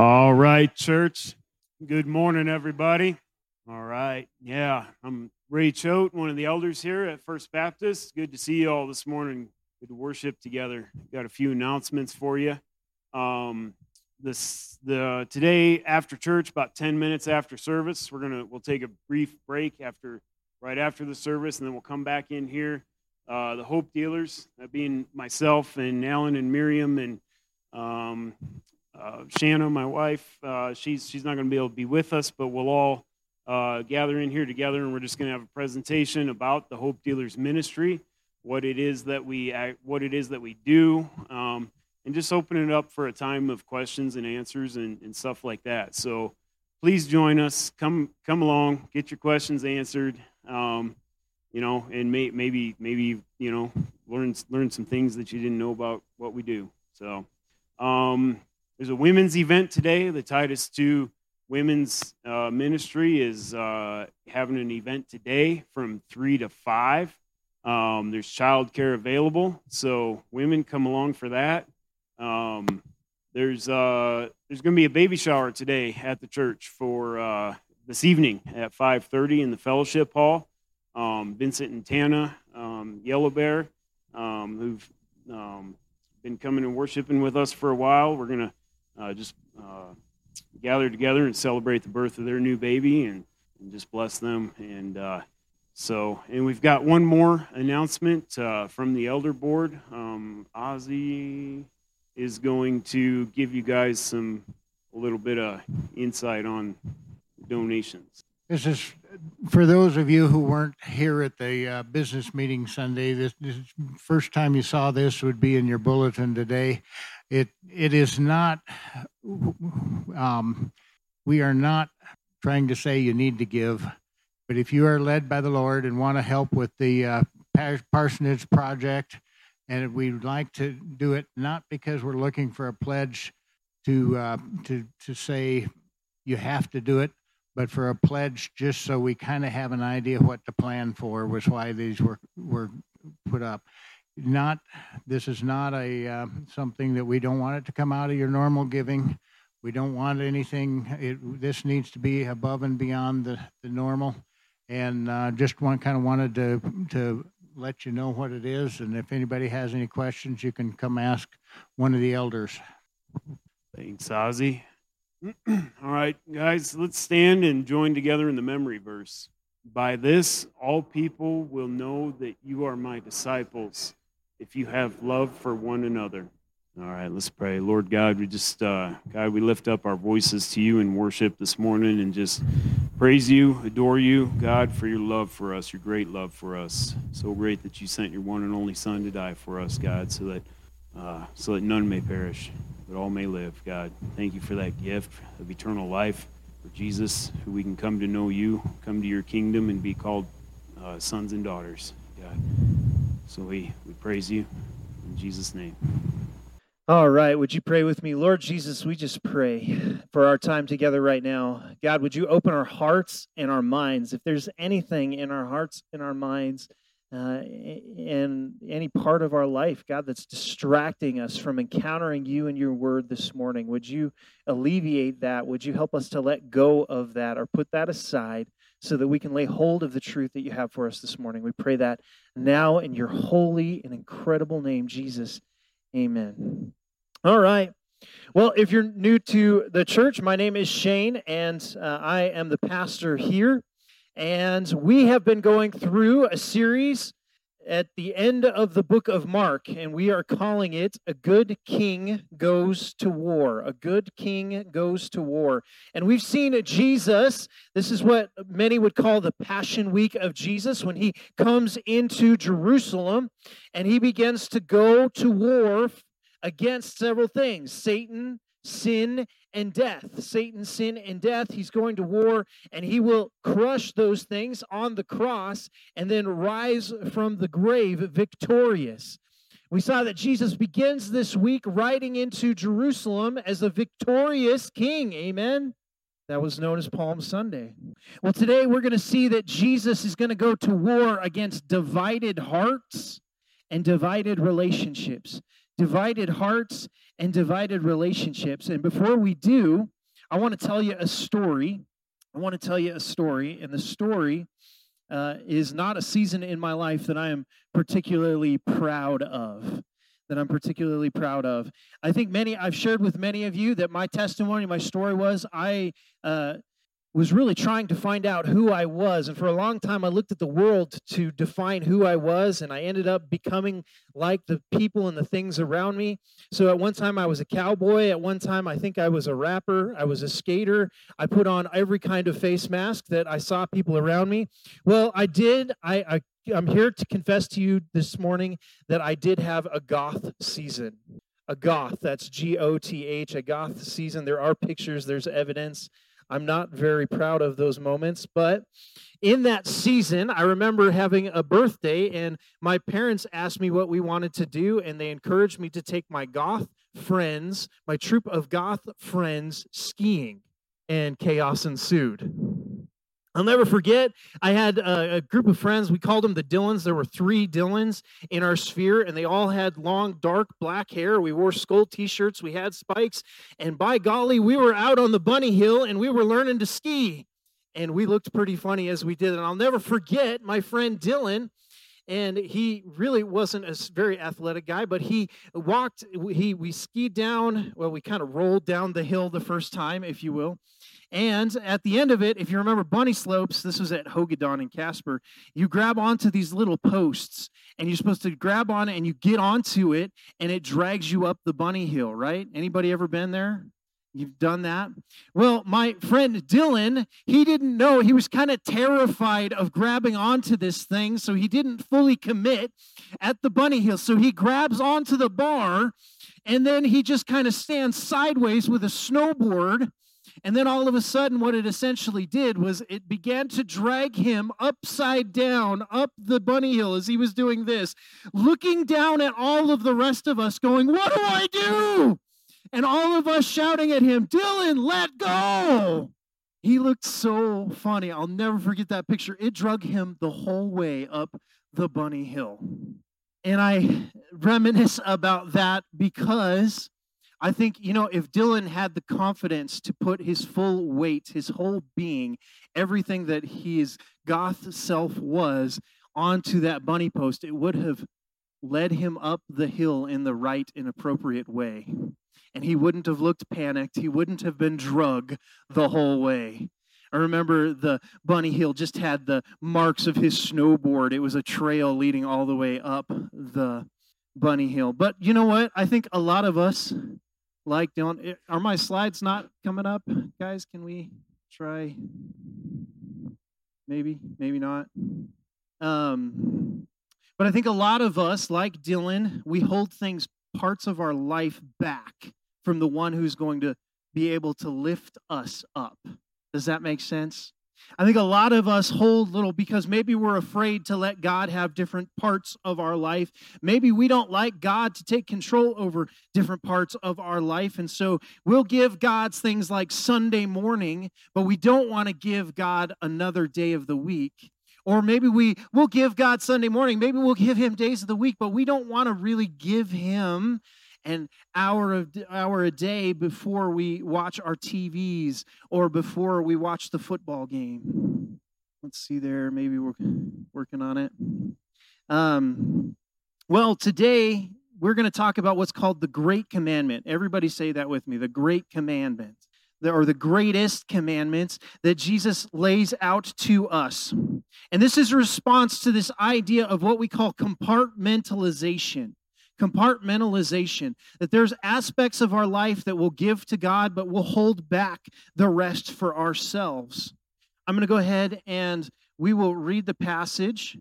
All right, church. Good morning, everybody. All right. Yeah, I'm Ray Choate, one of the elders here at First Baptist. Good to see you all this morning. Good to worship together. Got a few announcements for you. Um, this the today after church, about 10 minutes after service, we're gonna we'll take a brief break after right after the service, and then we'll come back in here. Uh, the Hope Dealers, that being myself and Alan and Miriam and um, uh, Shanna, my wife, uh, she's she's not going to be able to be with us, but we'll all uh, gather in here together, and we're just going to have a presentation about the Hope Dealers Ministry, what it is that we what it is that we do, um, and just open it up for a time of questions and answers and, and stuff like that. So please join us. Come come along, get your questions answered. Um, you know, and may, maybe maybe you know learn learn some things that you didn't know about what we do. So. Um, there's a women's event today. The Titus II Women's uh, Ministry is uh, having an event today from 3 to 5. Um, there's childcare available, so women come along for that. Um, there's uh, there's going to be a baby shower today at the church for uh, this evening at 5:30 in the fellowship hall. Um, Vincent and Tana um, Yellow Bear, um, who've um, been coming and worshiping with us for a while, we're to uh, just uh, gather together and celebrate the birth of their new baby and, and just bless them. And uh, so, and we've got one more announcement uh, from the elder board. Um, Ozzy is going to give you guys some a little bit of insight on donations. This is for those of you who weren't here at the uh, business meeting Sunday. This, this first time you saw this would be in your bulletin today. It it is not. Um, we are not trying to say you need to give, but if you are led by the Lord and want to help with the uh, parsonage project, and we'd like to do it not because we're looking for a pledge to uh, to to say you have to do it, but for a pledge just so we kind of have an idea what to plan for was why these were were put up not this is not a uh, something that we don't want it to come out of your normal giving. We don't want anything it, this needs to be above and beyond the, the normal. And uh, just one kind of wanted to to let you know what it is. And if anybody has any questions you can come ask one of the elders. Thanks ozzy. All right guys let's stand and join together in the memory verse. By this all people will know that you are my disciples if you have love for one another. All right, let's pray. Lord God, we just, uh, God, we lift up our voices to you in worship this morning and just praise you, adore you, God, for your love for us, your great love for us. So great that you sent your one and only Son to die for us, God, so that, uh, so that none may perish, but all may live, God. Thank you for that gift of eternal life, for Jesus, who we can come to know you, come to your kingdom, and be called uh, sons and daughters, God. So we, we praise you in Jesus' name. All right. Would you pray with me? Lord Jesus, we just pray for our time together right now. God, would you open our hearts and our minds? If there's anything in our hearts and our minds, uh, in any part of our life, God, that's distracting us from encountering you and your word this morning, would you alleviate that? Would you help us to let go of that or put that aside so that we can lay hold of the truth that you have for us this morning. We pray that now in your holy and incredible name, Jesus. Amen. All right. Well, if you're new to the church, my name is Shane, and uh, I am the pastor here. And we have been going through a series at the end of the book of Mark, and we are calling it A Good King Goes to War. A Good King Goes to War. And we've seen Jesus, this is what many would call the Passion Week of Jesus, when he comes into Jerusalem and he begins to go to war against several things Satan, sin, and death. Satan, sin, and death. He's going to war and he will crush those things on the cross and then rise from the grave victorious. We saw that Jesus begins this week riding into Jerusalem as a victorious king. Amen. That was known as Palm Sunday. Well, today we're going to see that Jesus is going to go to war against divided hearts and divided relationships. Divided hearts and divided relationships. And before we do, I want to tell you a story. I want to tell you a story, and the story uh, is not a season in my life that I am particularly proud of. That I'm particularly proud of. I think many, I've shared with many of you that my testimony, my story was I uh, was really trying to find out who I was. And for a long time, I looked at the world to define who I was, and I ended up becoming like the people and the things around me. So at one time, I was a cowboy. At one time, I think I was a rapper. I was a skater. I put on every kind of face mask that I saw people around me. Well, I did. I, I I'm here to confess to you this morning that I did have a goth season. A goth, that's G O T H, a goth season. There are pictures, there's evidence. I'm not very proud of those moments, but in that season, I remember having a birthday, and my parents asked me what we wanted to do, and they encouraged me to take my goth friends, my troop of goth friends, skiing, and chaos ensued. I'll never forget, I had a, a, group of friends. We called them the Dylans. There were three Dylans in our sphere, and they all had long, dark black hair. We wore skull t shirts, we had spikes, and by golly, we were out on the bunny hill and we were learning to ski. And we looked pretty funny as we did. And I'll never forget my friend Dylan and he really wasn't a very athletic guy but he walked he we skied down well we kind of rolled down the hill the first time if you will and at the end of it, if you remember bunny slopes, this was at Hogadon and Casper, you grab onto these little posts and you're supposed to grab on and you get onto it and it drags you up the bunny hill, right? Anybody ever been there? You've done that? Well, my friend Dylan, he didn't know. He was kind of terrified of grabbing onto this thing, so he didn't fully commit at the bunny hill. So he grabs onto the bar and then he just kind of stands sideways with a snowboard and then all of a sudden, what it essentially did was it began to drag him upside down up the bunny hill as he was doing this, looking down at all of the rest of us, going, What do I do? And all of us shouting at him, Dylan, let go. He looked so funny. I'll never forget that picture. It drug him the whole way up the bunny hill. And I reminisce about that because I think, you know, if Dylan had the confidence to put his full weight, his whole being, everything that his goth self was onto that bunny post, it would have led him up the hill in the right and appropriate way. And he wouldn't have looked panicked. He wouldn't have been drug the whole way. I remember the bunny hill just had the marks of his snowboard. It was a trail leading all the way up the bunny hill. But you know what? I think a lot of us like don't eh, are my slides not coming up guys? Can we try? Maybe maybe not. Um but i think a lot of us like dylan we hold things parts of our life back from the one who's going to be able to lift us up. Does that make sense I think a lot of us hold little because maybe we're afraid to let God have different parts of our life. Maybe we don't like God to take control over different parts of our life. And so we'll give God's things like Sunday morning, but we don't want to give God another day of the week. Or maybe we will give God Sunday morning. Maybe we'll give him days of the week, but we don't want to really give him an hour of hour a day before we watch our TVs or before we watch the football game. Let's see there. Maybe we're working on it. Um, well, today we're going to talk about what's called the Great Commandment. Everybody say that with me the Great Commandment, or the greatest commandments that Jesus lays out to us. And this is a response to this idea of what we call compartmentalization compartmentalization, that there's aspects of our life that we'll give to God, but we'll hold back the rest for ourselves. I'm going to go ahead and we will read the passage.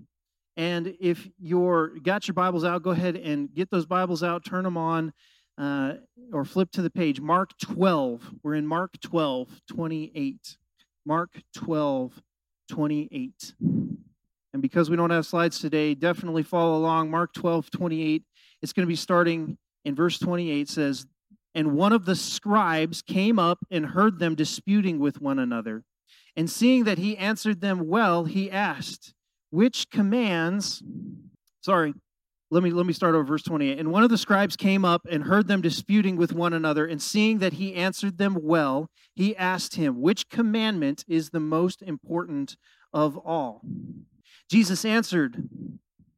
And if you're got your Bibles out, go ahead and get those Bibles out, turn them on, uh, or flip to the page. Mark 12. We're in Mark 12, 28. Mark 12, 28. And because we don't have slides today, definitely follow along. Mark 12, 28 it's going to be starting in verse 28 says, And one of the scribes came up and heard them disputing with one another. And seeing that he answered them well, he asked, Which commands, sorry, let me let me start over verse 28 and one of the scribes came up and heard them disputing with one another. And seeing that he answered them well he asked him which commandment is the most important of all jesus answered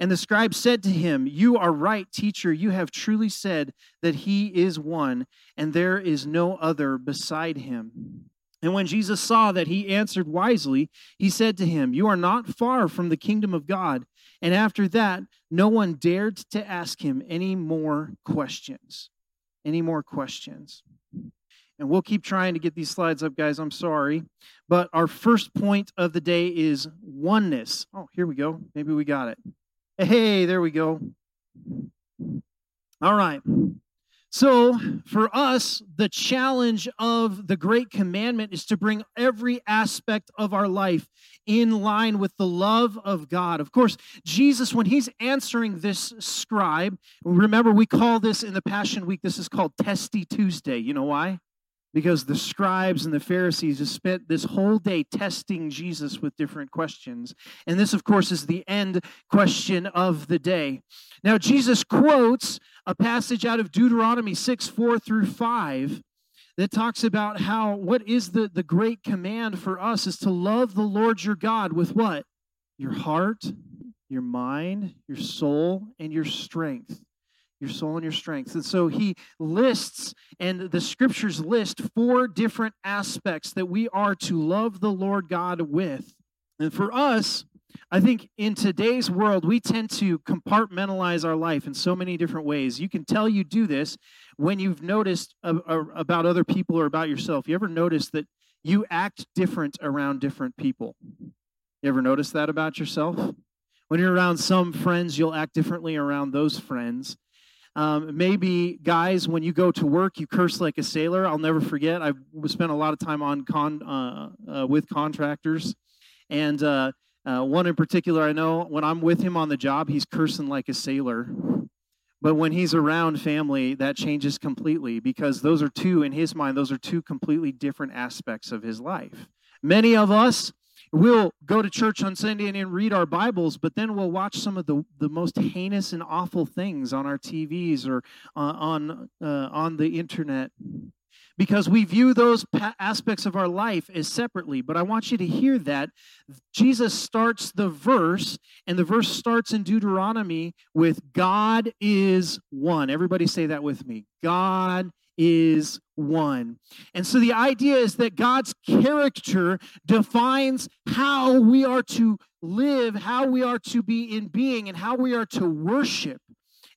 And the scribe said to him, You are right, teacher. You have truly said that he is one, and there is no other beside him. And when Jesus saw that he answered wisely, he said to him, You are not far from the kingdom of God. And after that, no one dared to ask him any more questions. Any more questions. And we'll keep trying to get these slides up, guys. I'm sorry. But our first point of the day is oneness. Oh, here we go. Maybe we got it. Hey, there we go. All right. So, for us, the challenge of the Great Commandment is to bring every aspect of our life in line with the love of God. Of course, Jesus, when he's answering this scribe, remember we call this in the Passion Week, this is called Testy Tuesday. You know why? Because the scribes and the Pharisees have spent this whole day testing Jesus with different questions. And this, of course, is the end question of the day. Now, Jesus quotes a passage out of Deuteronomy 6 4 through 5 that talks about how what is the, the great command for us is to love the Lord your God with what? Your heart, your mind, your soul, and your strength your soul and your strength. And so he lists, and the scriptures list four different aspects that we are to love the Lord God with. And for us, I think in today's world, we tend to compartmentalize our life in so many different ways. You can tell you do this when you've noticed uh, uh, about other people or about yourself. You ever notice that you act different around different people? You ever notice that about yourself? When you're around some friends, you'll act differently around those friends. Um, maybe guys, when you go to work, you curse like a sailor. I'll never forget. I spent a lot of time on con uh, uh, with contractors, and uh, uh, one in particular, I know when I'm with him on the job, he's cursing like a sailor. But when he's around family, that changes completely because those are two, in his mind, those are two completely different aspects of his life. Many of us we'll go to church on Sunday and read our Bibles, but then we'll watch some of the, the most heinous and awful things on our TVs or uh, on, uh, on the internet because we view those aspects of our life as separately. But I want you to hear that Jesus starts the verse, and the verse starts in Deuteronomy with God is one. Everybody say that with me God is one. And so the idea is that God's character defines how we are to live, how we are to be in being, and how we are to worship.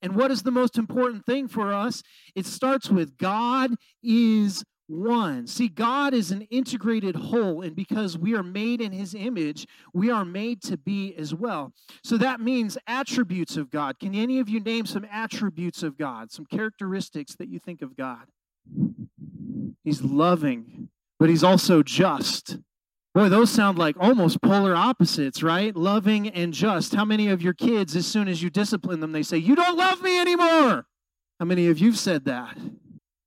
And what is the most important thing for us? It starts with God is one. See, God is an integrated whole, and because we are made in his image, we are made to be as well. So that means attributes of God. Can any of you name some attributes of God, some characteristics that you think of God? He's loving, but he's also just. Boy, those sound like almost polar opposites, right? Loving and just. How many of your kids, as soon as you discipline them, they say, You don't love me anymore? How many of you've said that?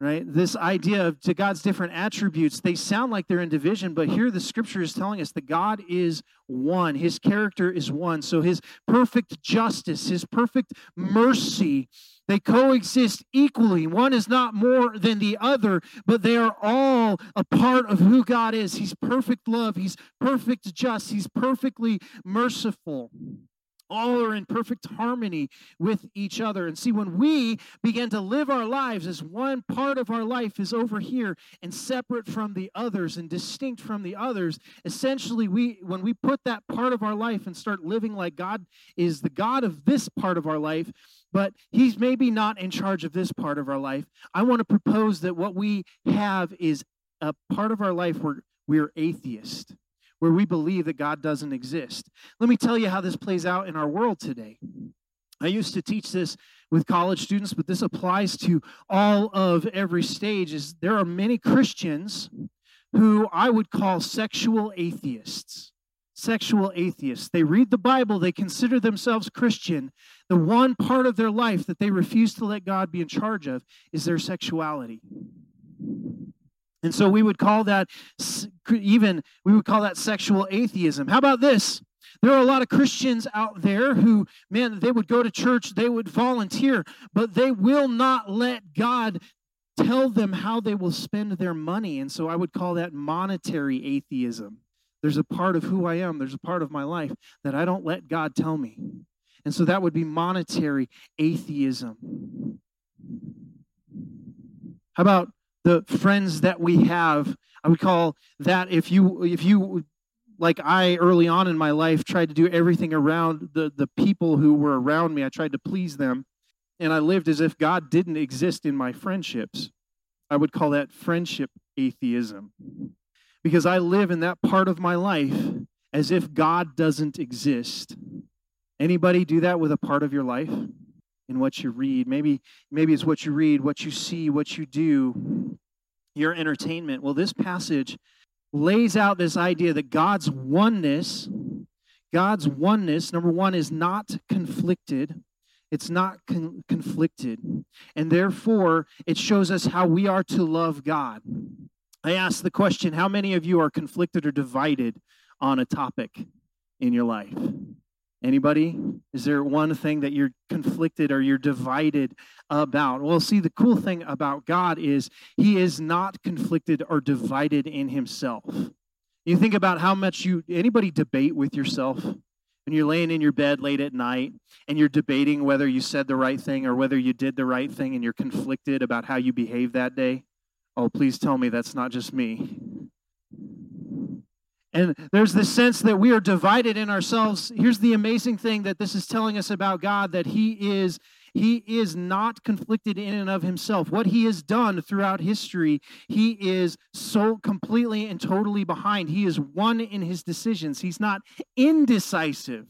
Right? This idea of to God's different attributes, they sound like they're in division, but here the scripture is telling us that God is one. His character is one. So his perfect justice, his perfect mercy, they coexist equally. One is not more than the other, but they are all a part of who God is. He's perfect love, he's perfect just, he's perfectly merciful all are in perfect harmony with each other. And see, when we begin to live our lives as one part of our life is over here and separate from the others and distinct from the others, essentially, we when we put that part of our life and start living like God is the God of this part of our life, but he's maybe not in charge of this part of our life. I want to propose that what we have is a part of our life where we're atheist where we believe that God doesn't exist. Let me tell you how this plays out in our world today. I used to teach this with college students, but this applies to all of every stage. Is there are many Christians who I would call sexual atheists. Sexual atheists. They read the Bible, they consider themselves Christian. The one part of their life that they refuse to let God be in charge of is their sexuality. And so we would call that even we would call that sexual atheism. How about this? There are a lot of Christians out there who, man, they would go to church, they would volunteer, but they will not let God tell them how they will spend their money. And so I would call that monetary atheism. There's a part of who I am, there's a part of my life that I don't let God tell me. And so that would be monetary atheism. How about the friends that we have? I would call that if you if you like I early on in my life tried to do everything around the the people who were around me. I tried to please them, and I lived as if God didn't exist in my friendships. I would call that friendship atheism. Because I live in that part of my life as if God doesn't exist. Anybody do that with a part of your life? In what you read. Maybe maybe it's what you read, what you see, what you do, your entertainment. Well, this passage lays out this idea that God's oneness, God's oneness, number one, is not conflicted. It's not con- conflicted. And therefore, it shows us how we are to love God. I ask the question how many of you are conflicted or divided on a topic in your life? Anybody? Is there one thing that you're conflicted or you're divided about? Well, see, the cool thing about God is he is not conflicted or divided in himself. You think about how much you anybody debate with yourself when you're laying in your bed late at night and you're debating whether you said the right thing or whether you did the right thing and you're conflicted about how you behaved that day. Oh, please tell me that's not just me. And there's this sense that we are divided in ourselves. Here's the amazing thing that this is telling us about God that He is. He is not conflicted in and of himself. What he has done throughout history, he is so completely and totally behind. He is one in his decisions. He's not indecisive.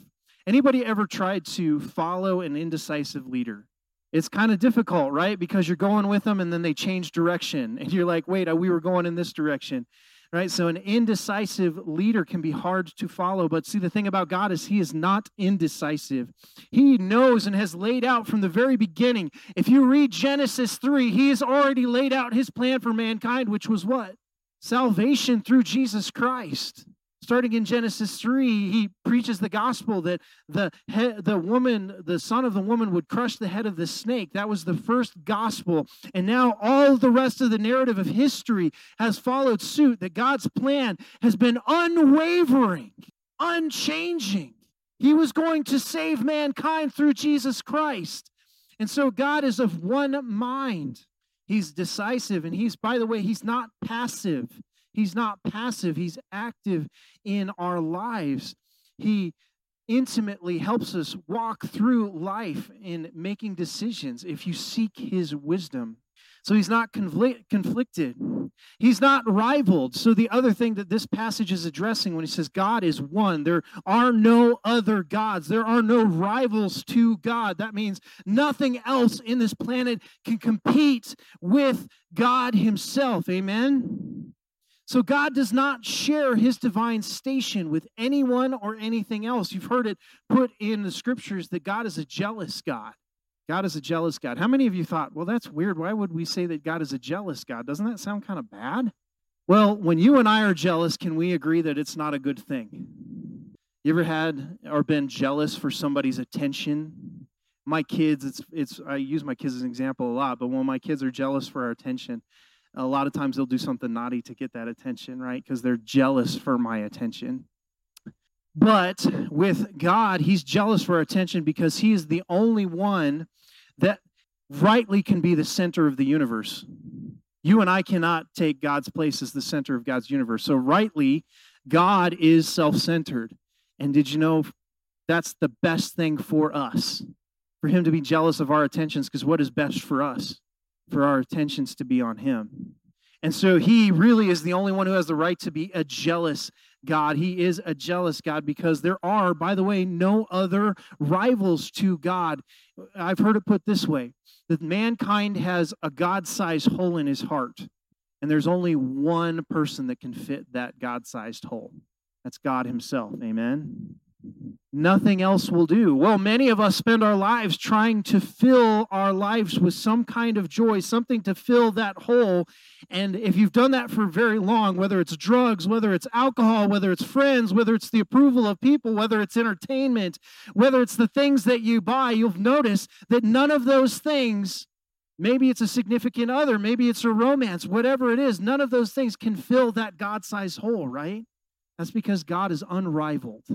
Anybody ever tried to follow an indecisive leader? It's kind of difficult, right? Because you're going with them and then they change direction. And you're like, wait, we were going in this direction right? So an indecisive leader can be hard to follow. But see, the thing about God is he is not indecisive. He knows and has laid out from the very beginning. If you read Genesis 3, he has already laid out his plan for mankind, which was what? Salvation through Jesus Christ starting in Genesis 3, he preaches the gospel that the head, the woman, the son of the woman would crush the head of the snake. That was the first gospel. And now all the rest of the narrative of history has followed suit that God's plan has been unwavering, unchanging. He was going to save mankind through Jesus Christ. And so God is of one mind. He's decisive and he's by the way, he's not passive. He's not passive, He's active in our lives. He intimately helps us walk through life in making decisions if you seek His wisdom. So he's not conflicted. He's not rivaled. So, the other thing that this passage is addressing when he says God is one, there are no other gods. There are no rivals to God. That means nothing else in this planet can compete with God himself. Amen? So God does not share his divine station with anyone or anything else. You've heard it put in the scriptures that God is a jealous God. God is a jealous God. How many of you thought, well, that's weird. Why would we say that God is a jealous God? Doesn't that sound kind of bad? Well, when you and I are jealous, can we agree that it's not a good thing? You ever had or been jealous for somebody's attention? My kids, it's it's I use my kids as an example a lot, but when my kids are jealous for our attention, a lot of times they'll do something naughty to get that attention, right? Because they're jealous for my attention. But with God, He's jealous for attention because He is the only one that rightly can be the center of the universe. You and I cannot take God's place as the center of God's universe. So, rightly, God is self centered. And did you know that's the best thing for us? For Him to be jealous of our attentions, because what is best for us? For our attentions to be on him. And so he really is the only one who has the right to be a jealous God. He is a jealous God because there are, by the way, no other rivals to God. I've heard it put this way that mankind has a God sized hole in his heart. And there's only one person that can fit that God sized hole. That's God Himself. Amen. Nothing else will do. Well, many of us spend our lives trying to fill our lives with some kind of joy, something to fill that hole. And if you've done that for very long, whether it's drugs, whether it's alcohol, whether it's friends, whether it's the approval of people, whether it's entertainment, whether it's the things that you buy, you'll notice that none of those things, maybe it's a significant other, maybe it's a romance, whatever it is, none of those things can fill that God sized hole, right? That's because God is unrivaled.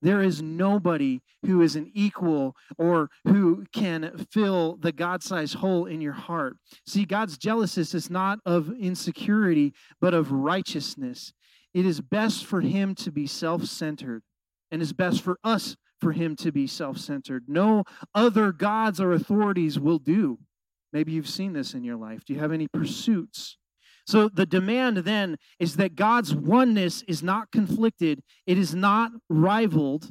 There is nobody who is an equal or who can fill the God sized hole in your heart. See, God's jealousy is not of insecurity, but of righteousness. It is best for him to be self centered, and it's best for us for him to be self centered. No other gods or authorities will do. Maybe you've seen this in your life. Do you have any pursuits? So the demand then is that God's oneness is not conflicted, it is not rivaled,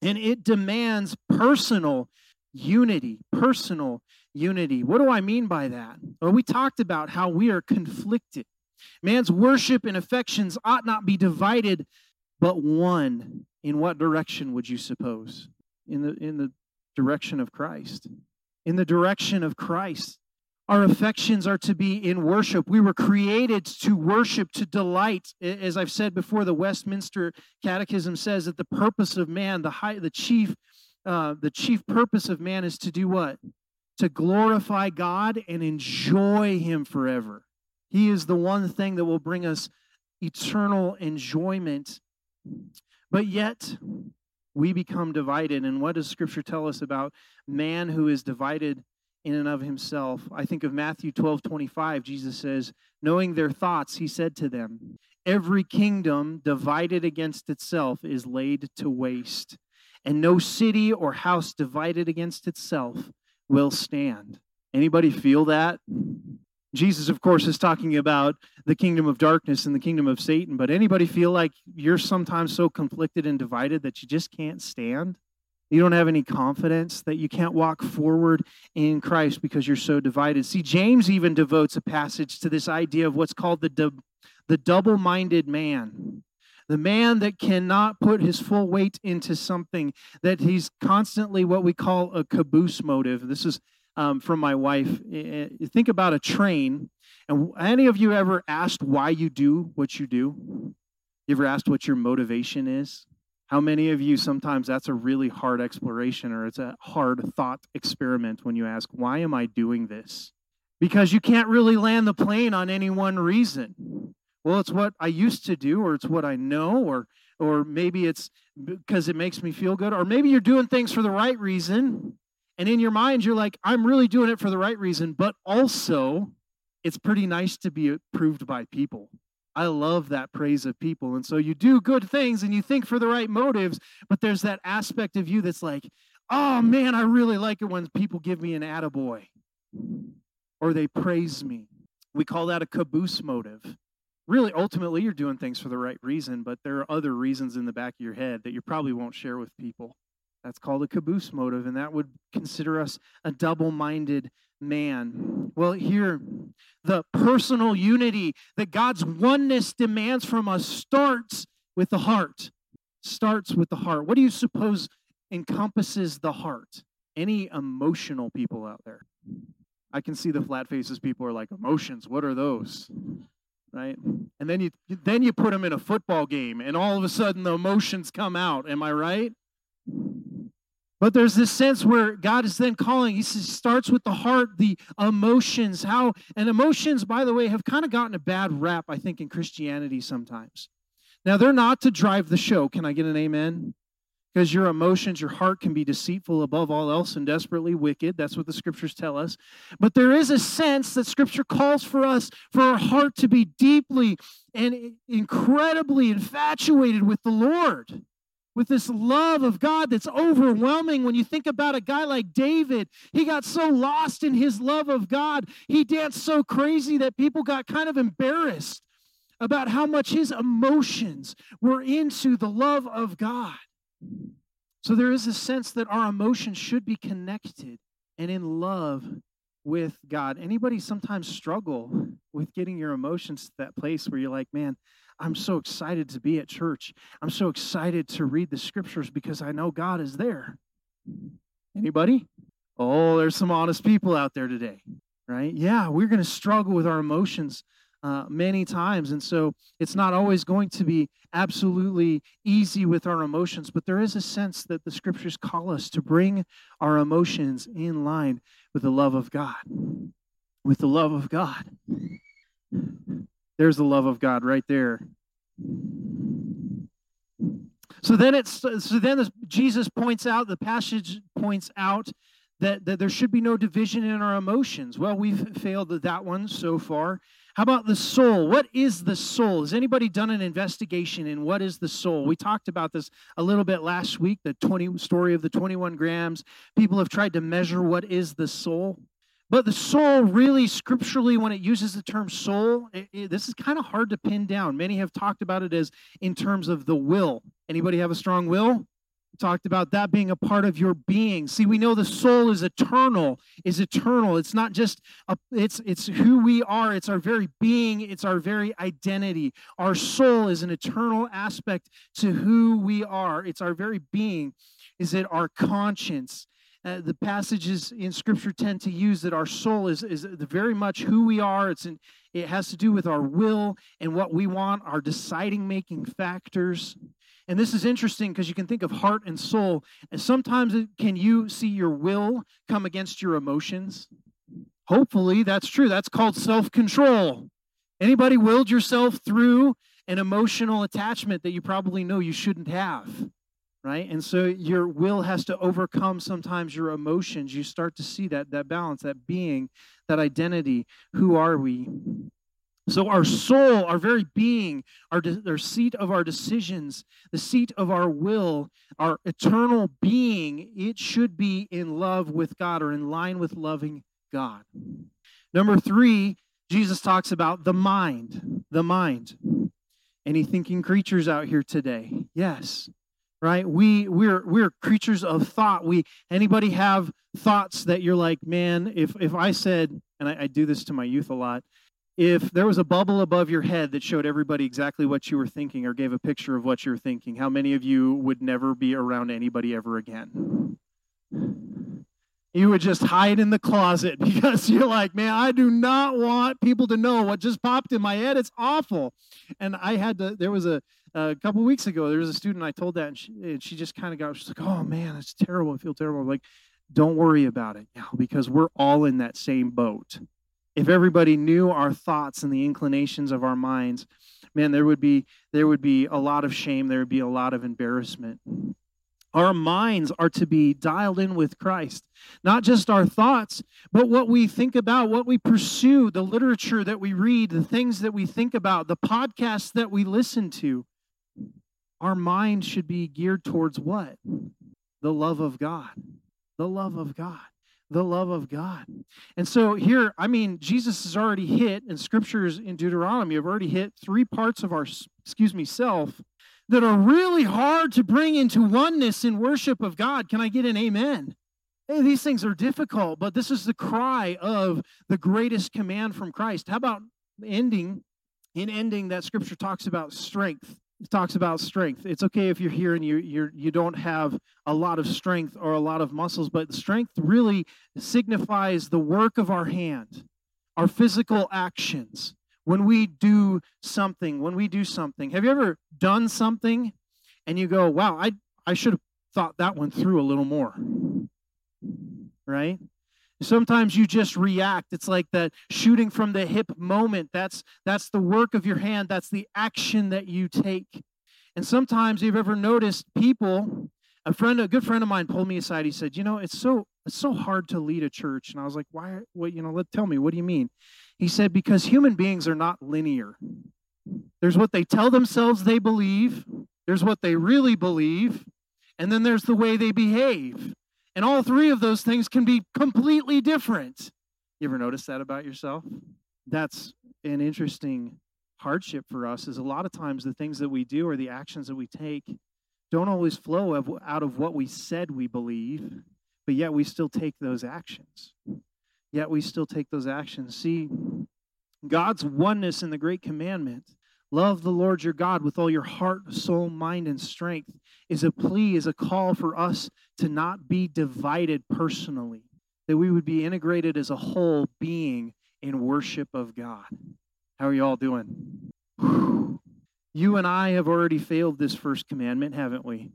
and it demands personal unity. Personal unity. What do I mean by that? Well, we talked about how we are conflicted. Man's worship and affections ought not be divided, but one. In what direction would you suppose? In the in the direction of Christ. In the direction of Christ. Our affections are to be in worship. We were created to worship, to delight. As I've said before, the Westminster Catechism says that the purpose of man, the high, the chief, uh, the chief purpose of man is to do what? To glorify God and enjoy Him forever. He is the one thing that will bring us eternal enjoyment. But yet, we become divided. And what does Scripture tell us about man who is divided in and of himself. I think of Matthew 12 25. Jesus says, Knowing their thoughts, he said to them, Every kingdom divided against itself is laid to waste, and no city or house divided against itself will stand. Anybody feel that? Jesus, of course, is talking about the kingdom of darkness and the kingdom of Satan, but anybody feel like you're sometimes so conflicted and divided that you just can't stand? You don't have any confidence that you can't walk forward in Christ because you're so divided. See, James even devotes a passage to this idea of what's called the, the double minded man. The man that cannot put his full weight into something, that he's constantly what we call a caboose motive. This is um, from my wife. Think about a train. And any of you ever asked why you do what you do? You ever asked what your motivation is? How many of you sometimes that's a really hard exploration or it's a hard thought experiment when you ask, why am I doing this? Because you can't really land the plane on any one reason. Well, it's what I used to do, or it's what I know, or or maybe it's because it makes me feel good, or maybe you're doing things for the right reason. And in your mind, you're like, I'm really doing it for the right reason, but also it's pretty nice to be approved by people. I love that praise of people. And so you do good things and you think for the right motives, but there's that aspect of you that's like, oh man, I really like it when people give me an attaboy or they praise me. We call that a caboose motive. Really, ultimately, you're doing things for the right reason, but there are other reasons in the back of your head that you probably won't share with people. That's called a caboose motive, and that would consider us a double minded man. Well, here, the personal unity that God's oneness demands from us starts with the heart. Starts with the heart. What do you suppose encompasses the heart? Any emotional people out there? I can see the flat faces people are like, emotions, what are those? Right? And then you then you put them in a football game and all of a sudden the emotions come out. Am I right? But there's this sense where God is then calling. He says, starts with the heart, the emotions. How and emotions, by the way, have kind of gotten a bad rap, I think, in Christianity sometimes. Now they're not to drive the show. Can I get an amen? Because your emotions, your heart can be deceitful above all else and desperately wicked. That's what the scriptures tell us. But there is a sense that scripture calls for us, for our heart to be deeply and incredibly infatuated with the Lord with this love of God that's overwhelming. When you think about a guy like David, he got so lost in his love of God, he danced so crazy that people got kind of embarrassed about how much his emotions were into the love of God. So there is a sense that our emotions should be connected and in love with God. Anybody sometimes struggle with getting your emotions to that place where you're like, man, I'm so excited to be at church. I'm so excited to read the scriptures because I know God is there. Anybody? Oh, there's some honest people out there today, right? Yeah, we're going to struggle with our emotions uh, many times. And so it's not always going to be absolutely easy with our emotions, but there is a sense that the scriptures call us to bring our emotions in line with the love of God. With the love of God. There's the love of God right there. So then it's so then Jesus points out the passage points out that, that there should be no division in our emotions. Well, we've failed at that one so far. How about the soul? What is the soul? Has anybody done an investigation in what is the soul? We talked about this a little bit last week, the 20 story of the 21 grams. People have tried to measure what is the soul. But the soul, really, scripturally, when it uses the term soul, it, it, this is kind of hard to pin down. Many have talked about it as in terms of the will. Anybody have a strong will? talked about that being a part of your being. See we know the soul is eternal is eternal. It's not just a, it's it's who we are. It's our very being. It's our very identity. Our soul is an eternal aspect to who we are. It's our very being. Is it our conscience uh, the passages in scripture tend to use that our soul is is very much who we are it's in, it has to do with our will and what we want our deciding making factors and this is interesting because you can think of heart and soul. And sometimes can you see your will come against your emotions? Hopefully that's true. That's called self-control. Anybody willed yourself through an emotional attachment that you probably know you shouldn't have? Right? And so your will has to overcome sometimes your emotions. You start to see that that balance, that being, that identity. Who are we? So, our soul, our very being, our, de- our seat of our decisions, the seat of our will, our eternal being, it should be in love with God or in line with loving God. Number three, Jesus talks about the mind. The mind. Any thinking creatures out here today? Yes. Right? We we're we're creatures of thought. We anybody have thoughts that you're like, man, if if I said, and I, I do this to my youth a lot, if there was a bubble above your head that showed everybody exactly what you were thinking or gave a picture of what you were thinking, how many of you would never be around anybody ever again? You would just hide in the closet because you're like, man, I do not want people to know what just popped in my head. It's awful. And I had to, there was a, a couple weeks ago, there was a student I told that, and she, and she just kind of got, she's like, oh man, it's terrible. I feel terrible. I'm like, don't worry about it now because we're all in that same boat if everybody knew our thoughts and the inclinations of our minds man there would be there would be a lot of shame there would be a lot of embarrassment our minds are to be dialed in with Christ. Not just our thoughts, but what we think about, what we pursue, the literature that we read, the things that we think about, the podcasts that we listen to. Our mind should be geared towards what? The love of God. The love of God the love of God. And so here, I mean, Jesus has already hit, and scriptures in Deuteronomy have already hit three parts of our, excuse me, self that are really hard to bring into oneness in worship of God. Can I get an amen? Hey, these things are difficult, but this is the cry of the greatest command from Christ. How about ending? In ending, that scripture talks about strength talks about strength. It's okay if you're here and you you're you don't have a lot of strength or a lot of muscles, but strength really signifies the work of our hand, our physical actions. When we do something, when we do something. Have you ever done something and you go, "Wow, I I should have thought that one through a little more." Right? Sometimes you just react. It's like that shooting from the hip moment. That's that's the work of your hand. That's the action that you take. And sometimes you've ever noticed people, a friend, a good friend of mine pulled me aside. He said, "You know, it's so it's so hard to lead a church." And I was like, "Why? What? You know, let tell me. What do you mean?" He said, "Because human beings are not linear. There's what they tell themselves they believe. There's what they really believe, and then there's the way they behave." And all three of those things can be completely different. You ever notice that about yourself? That's an interesting hardship for us is a lot of times the things that we do or the actions that we take don't always flow out of what we said we believe, but yet we still take those actions. Yet we still take those actions. See, God's oneness in the great commandment. Love the Lord your God with all your heart, soul, mind, and strength is a plea, is a call for us to not be divided personally, that we would be integrated as a whole being in worship of God. How are you all doing? You and I have already failed this first commandment, haven't we?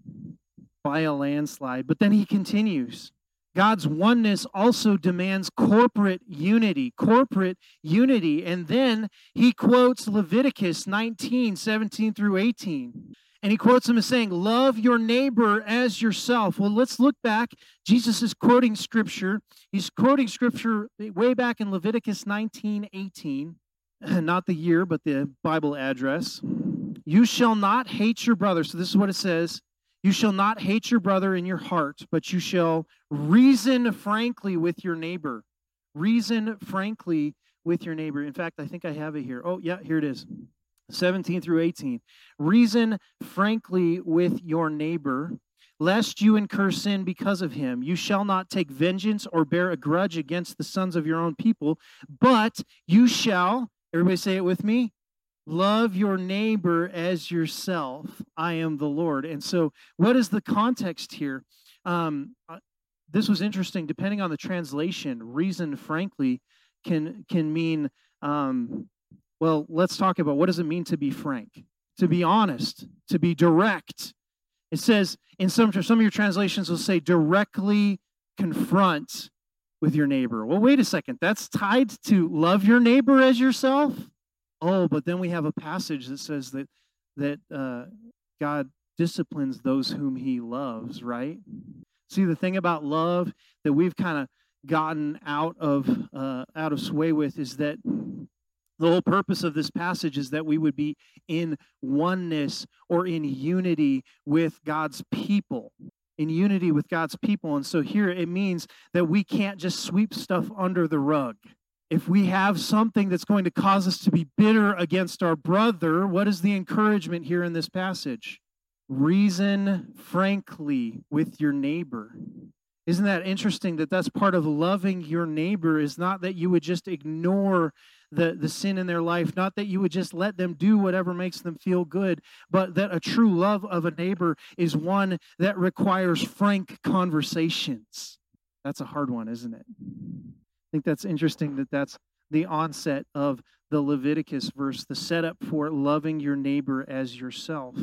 By a landslide. But then he continues. God's oneness also demands corporate unity, corporate unity. And then he quotes Leviticus 19, 17 through 18. And he quotes him as saying, Love your neighbor as yourself. Well, let's look back. Jesus is quoting scripture. He's quoting scripture way back in Leviticus 19, 18. Not the year, but the Bible address. You shall not hate your brother. So this is what it says you shall not hate your brother in your heart, but you shall reason frankly with your neighbor. Reason frankly with your neighbor. In fact, I think I have it here. Oh, yeah, here it is. 17 through 18. Reason frankly with your neighbor, lest you incur sin because of him. You shall not take vengeance or bear a grudge against the sons of your own people, but you shall, everybody say it with me, Love your neighbor as yourself. I am the Lord. And so, what is the context here? Um, uh, this was interesting. Depending on the translation, reason, frankly, can can mean. Um, well, let's talk about what does it mean to be frank, to be honest, to be direct. It says in some some of your translations will say directly confront with your neighbor. Well, wait a second. That's tied to love your neighbor as yourself. Oh, but then we have a passage that says that that uh, God disciplines those whom He loves. Right? See, the thing about love that we've kind of gotten out of uh, out of sway with is that the whole purpose of this passage is that we would be in oneness or in unity with God's people. In unity with God's people. And so here it means that we can't just sweep stuff under the rug if we have something that's going to cause us to be bitter against our brother, what is the encouragement here in this passage? Reason frankly with your neighbor. Isn't that interesting that that's part of loving your neighbor is not that you would just ignore the, the sin in their life, not that you would just let them do whatever makes them feel good, but that a true love of a neighbor is one that requires frank conversations. That's a hard one, isn't it? Think that's interesting that that's the onset of the Leviticus verse, the setup for loving your neighbor as yourself.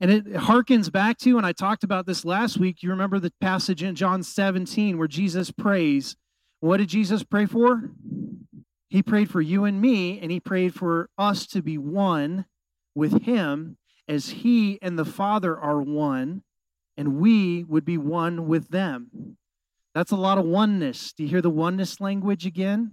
And it harkens back to, and I talked about this last week. You remember the passage in John 17 where Jesus prays. What did Jesus pray for? He prayed for you and me, and he prayed for us to be one with him as he and the Father are one, and we would be one with them. That's a lot of oneness. Do you hear the oneness language again?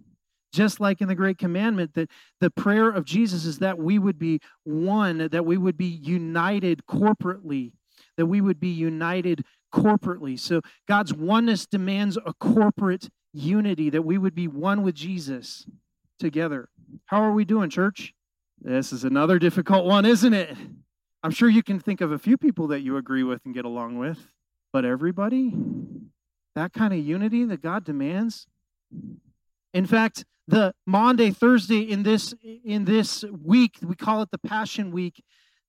Just like in the Great Commandment, that the prayer of Jesus is that we would be one, that we would be united corporately, that we would be united corporately. So God's oneness demands a corporate unity, that we would be one with Jesus together. How are we doing, church? This is another difficult one, isn't it? I'm sure you can think of a few people that you agree with and get along with, but everybody? That kind of unity that God demands. In fact, the Maundy, Thursday in this in this week, we call it the Passion Week.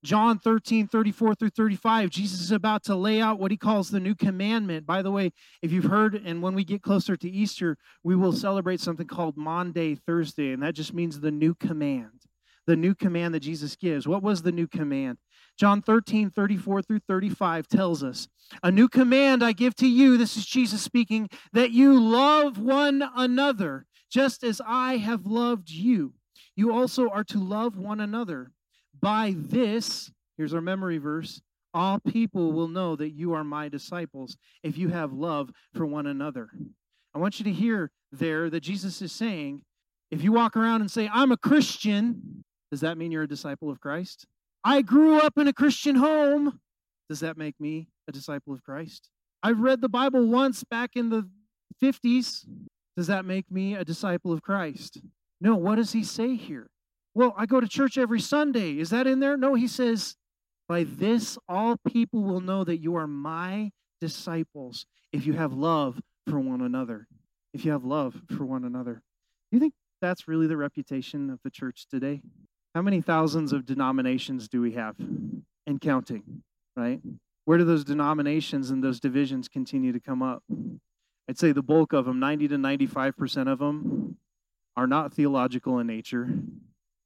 John 13, 34 through 35, Jesus is about to lay out what he calls the new commandment. By the way, if you've heard, and when we get closer to Easter, we will celebrate something called Maundy, Thursday, and that just means the new command. The new command that Jesus gives. What was the new command? John 13, 34 through 35 tells us, A new command I give to you, this is Jesus speaking, that you love one another, just as I have loved you. You also are to love one another. By this, here's our memory verse, all people will know that you are my disciples if you have love for one another. I want you to hear there that Jesus is saying, if you walk around and say, I'm a Christian, does that mean you're a disciple of Christ? I grew up in a Christian home. Does that make me a disciple of Christ? I've read the Bible once back in the 50s. Does that make me a disciple of Christ? No, what does he say here? Well, I go to church every Sunday. Is that in there? No, he says, By this all people will know that you are my disciples if you have love for one another. If you have love for one another. Do you think that's really the reputation of the church today? How many thousands of denominations do we have and counting, right? Where do those denominations and those divisions continue to come up? I'd say the bulk of them, 90 to 95% of them, are not theological in nature.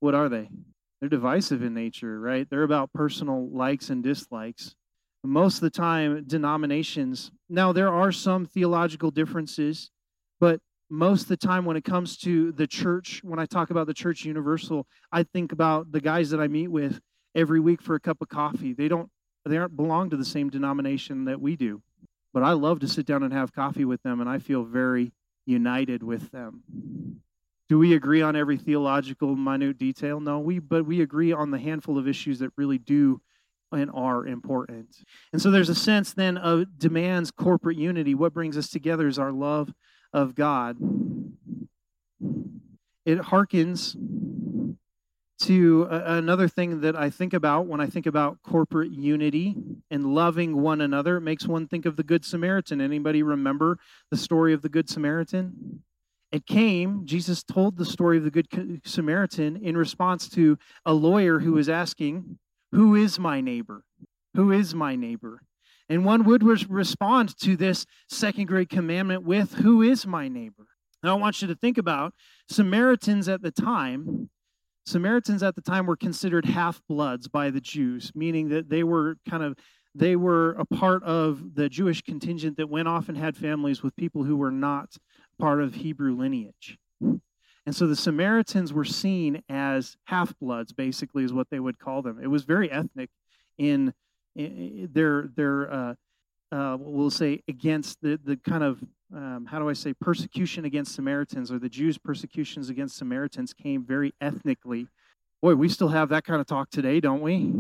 What are they? They're divisive in nature, right? They're about personal likes and dislikes. Most of the time, denominations, now there are some theological differences, but most of the time when it comes to the church, when I talk about the church universal, I think about the guys that I meet with every week for a cup of coffee. They don't they aren't belong to the same denomination that we do. But I love to sit down and have coffee with them and I feel very united with them. Do we agree on every theological minute detail? No, we but we agree on the handful of issues that really do and are important. And so there's a sense then of demands corporate unity. What brings us together is our love of God. It harkens to another thing that I think about when I think about corporate unity and loving one another. It makes one think of the Good Samaritan. Anybody remember the story of the Good Samaritan? It came, Jesus told the story of the Good Samaritan in response to a lawyer who was asking, Who is my neighbor? Who is my neighbor? And one would respond to this second great commandment with, Who is my neighbor? Now, I want you to think about Samaritans at the time. Samaritans at the time were considered half bloods by the Jews, meaning that they were kind of they were a part of the Jewish contingent that went off and had families with people who were not part of Hebrew lineage. And so the Samaritans were seen as half bloods, basically, is what they would call them. It was very ethnic in, in their, their uh, uh, we'll say, against the, the kind of, um, how do I say, persecution against Samaritans or the Jews' persecutions against Samaritans came very ethnically. Boy, we still have that kind of talk today, don't we?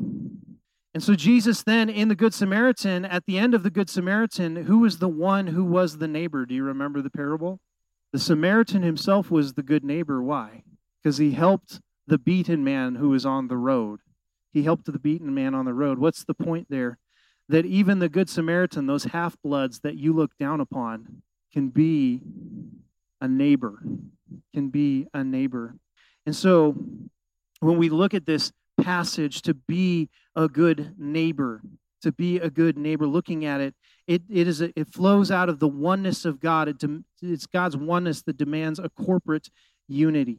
And so, Jesus, then in the Good Samaritan, at the end of the Good Samaritan, who was the one who was the neighbor? Do you remember the parable? The Samaritan himself was the good neighbor. Why? Because he helped the beaten man who was on the road. He helped the beaten man on the road. What's the point there? That even the Good Samaritan, those half bloods that you look down upon, can be a neighbor, can be a neighbor. And so when we look at this passage to be a good neighbor, to be a good neighbor, looking at it, it, it, is a, it flows out of the oneness of God. It de, it's God's oneness that demands a corporate unity.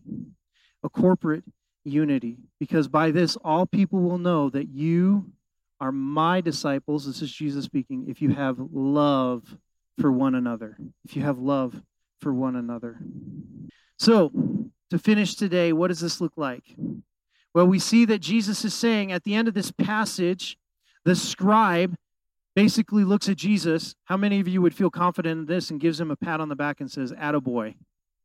A corporate unity. Because by this, all people will know that you are my disciples. This is Jesus speaking. If you have love for one another, if you have love for one another. So, to finish today, what does this look like? Well, we see that Jesus is saying at the end of this passage, the scribe basically looks at Jesus. How many of you would feel confident in this and gives him a pat on the back and says, Attaboy?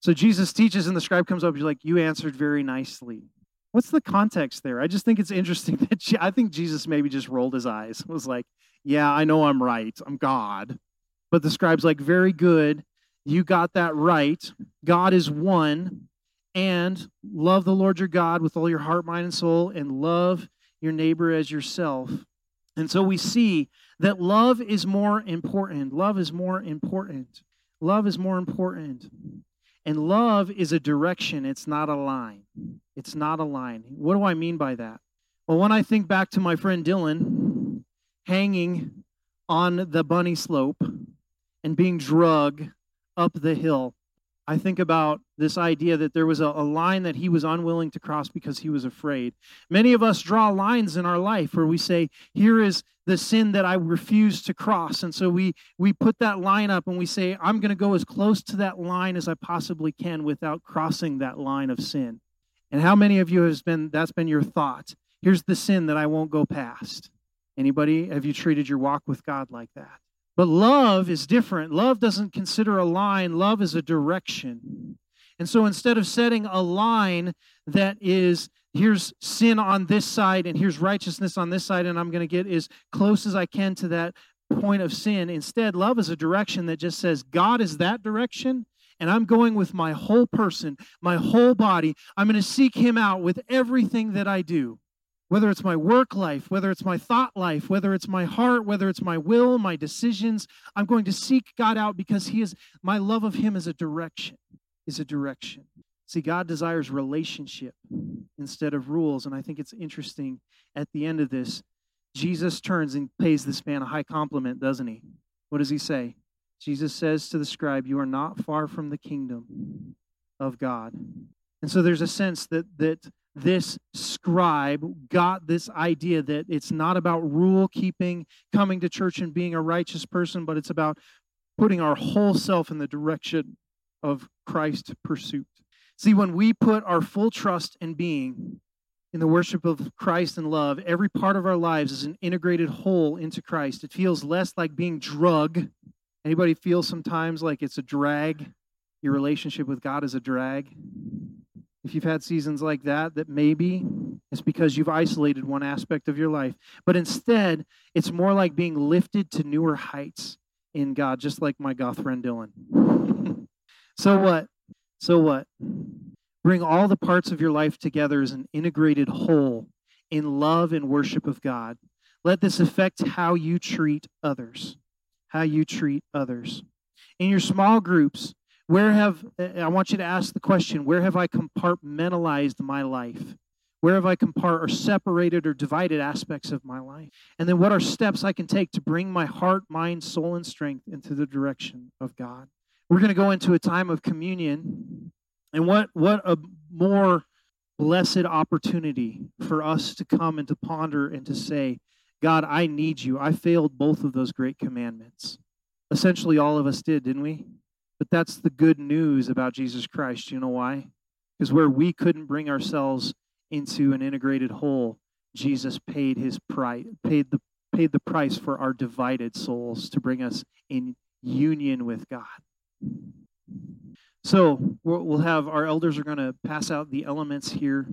So Jesus teaches, and the scribe comes up, he's like, You answered very nicely. What's the context there? I just think it's interesting that I think Jesus maybe just rolled his eyes, was like, Yeah, I know I'm right. I'm God. But the scribe's like, Very good. You got that right. God is one and love the Lord your God with all your heart, mind, and soul, and love your neighbor as yourself. And so we see that love is more important. Love is more important. Love is more important. And love is a direction, it's not a line. It's not a line. What do I mean by that? Well, when I think back to my friend Dylan hanging on the bunny slope and being drugged up the hill, I think about this idea that there was a, a, line that he was unwilling to cross because he was afraid. Many of us draw lines in our life where we say, Here is the sin that I refuse to cross. And so we, we put that line up and we say, I'm going to go as close to that line as I possibly can without crossing that line of sin. And how many of you has been that's been your thought? Here's the sin that I won't go past. Anybody, have you treated your walk with God like that? But love is different. Love doesn't consider a line, love is a direction. And so instead of setting a line that is, here's sin on this side and here's righteousness on this side, and I'm going to get as close as I can to that point of sin, instead, love is a direction that just says, God is that direction, and I'm going with my whole person, my whole body. I'm going to seek Him out with everything that I do whether it's my work life, whether it's my thought life, whether it's my heart, whether it's my will, my decisions, I'm going to seek God out because He is my love of Him is a direction, is a direction. See, God desires relationship instead of rules. And I think it's interesting at the end of this, Jesus turns and pays this man a high compliment, doesn't he? What does he say? Jesus says to the scribe, You are not far from the kingdom of God. And so there's a sense that that this scribe got this idea that it's not about rule keeping, coming to church and being a righteous person, but it's about putting our whole self in the direction of Christ pursuit. See, when we put our full trust and being in the worship of Christ and love, every part of our lives is an integrated whole into Christ. It feels less like being drug. Anybody feel sometimes like it's a drag? Your relationship with God is a drag? If you've had seasons like that, that maybe it's because you've isolated one aspect of your life. But instead, it's more like being lifted to newer heights in God, just like my goth friend Dylan. so what? So what? Bring all the parts of your life together as an integrated whole in love and worship of God. Let this affect how you treat others. How you treat others. In your small groups, where have, uh, I want you to ask the question, where have I compartmentalized my life? Where have I compart or separated or divided aspects of my life? And then what are steps I can take to bring my heart, mind, soul, and strength into the direction of God? We're going to go into a time of communion. And what, what a more blessed opportunity for us to come and to ponder and to say, God, I need you. I failed both of those great commandments. Essentially, all of us did, didn't we? But that's the good news about Jesus Christ. You know why? Because where we couldn't bring ourselves into an integrated whole, Jesus paid his price, paid the paid the price for our divided souls to bring us in union with God. So we'll have our elders are going to pass out the elements here.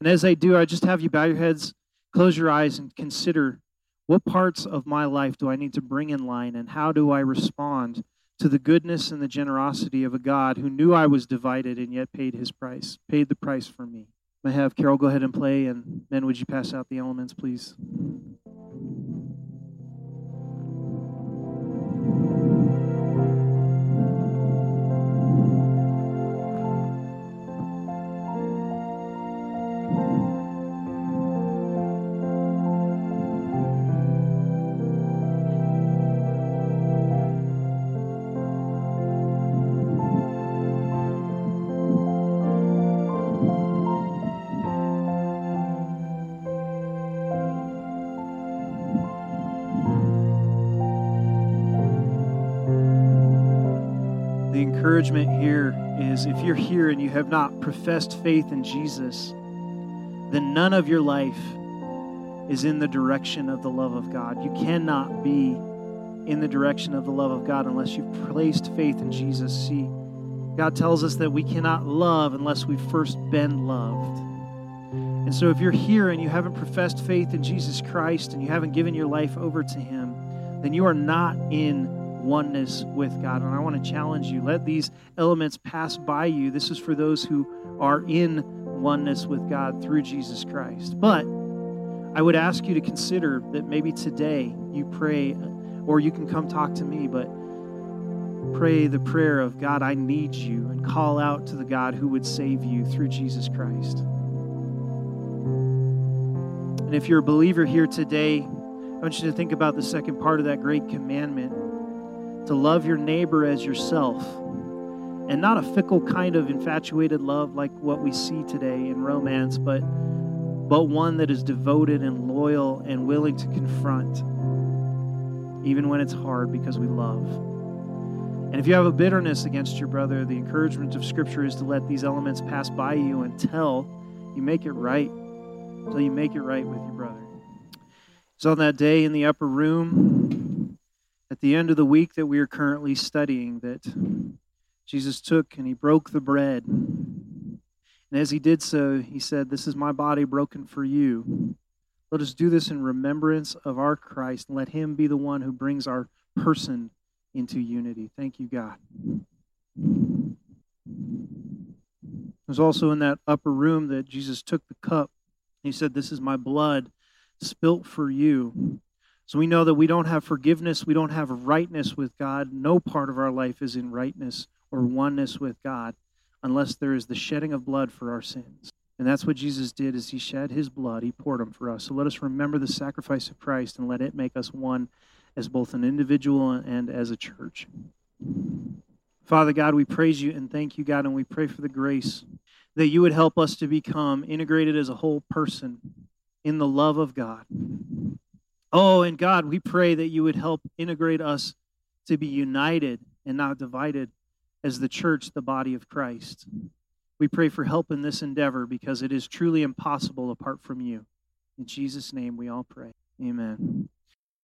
And as they do, I just have you bow your heads, close your eyes, and consider what parts of my life do I need to bring in line and how do I respond to the goodness and the generosity of a God who knew I was divided and yet paid his price, paid the price for me. I have Carol go ahead and play, and then would you pass out the elements, please? Encouragement here is if you're here and you have not professed faith in Jesus, then none of your life is in the direction of the love of God. You cannot be in the direction of the love of God unless you've placed faith in Jesus. See, God tells us that we cannot love unless we've first been loved. And so, if you're here and you haven't professed faith in Jesus Christ and you haven't given your life over to Him, then you are not in oneness with God. And I want to challenge you let these elements pass by you. This is for those who are in oneness with God through Jesus Christ. But I would ask you to consider that maybe today you pray, or you can come talk to me, but pray the prayer of God, I need you, and call out to the God who would save you through Jesus Christ. And if you're a believer here today, I want you to think about the second part of that great commandment to love your neighbor as yourself. And not a fickle kind of infatuated love like what we see today in romance, but, but one that is devoted and loyal and willing to confront, even when it's hard because we love. And if you have a bitterness against your brother, the encouragement of Scripture is to let these elements pass by you until you make it right, until you make it right with your brother. So on that day in the upper room, at the end of the week that we are currently studying that Jesus took and he broke the bread. And as he did so, he said, This is my body broken for you. Let us do this in remembrance of our Christ let him be the one who brings our person into unity. Thank you, God. It was also in that upper room that Jesus took the cup. He said, This is my blood spilt for you. So we know that we don't have forgiveness, we don't have rightness with God. No part of our life is in rightness or oneness with God unless there is the shedding of blood for our sins. And that's what Jesus did is he shed his blood, he poured them for us. So let us remember the sacrifice of Christ and let it make us one as both an individual and as a church. Father God, we praise you and thank you, God, and we pray for the grace that you would help us to become integrated as a whole person in the love of God. Oh, and God, we pray that you would help integrate us to be united and not divided as the church, the body of Christ. We pray for help in this endeavor because it is truly impossible apart from you. In Jesus' name we all pray. Amen.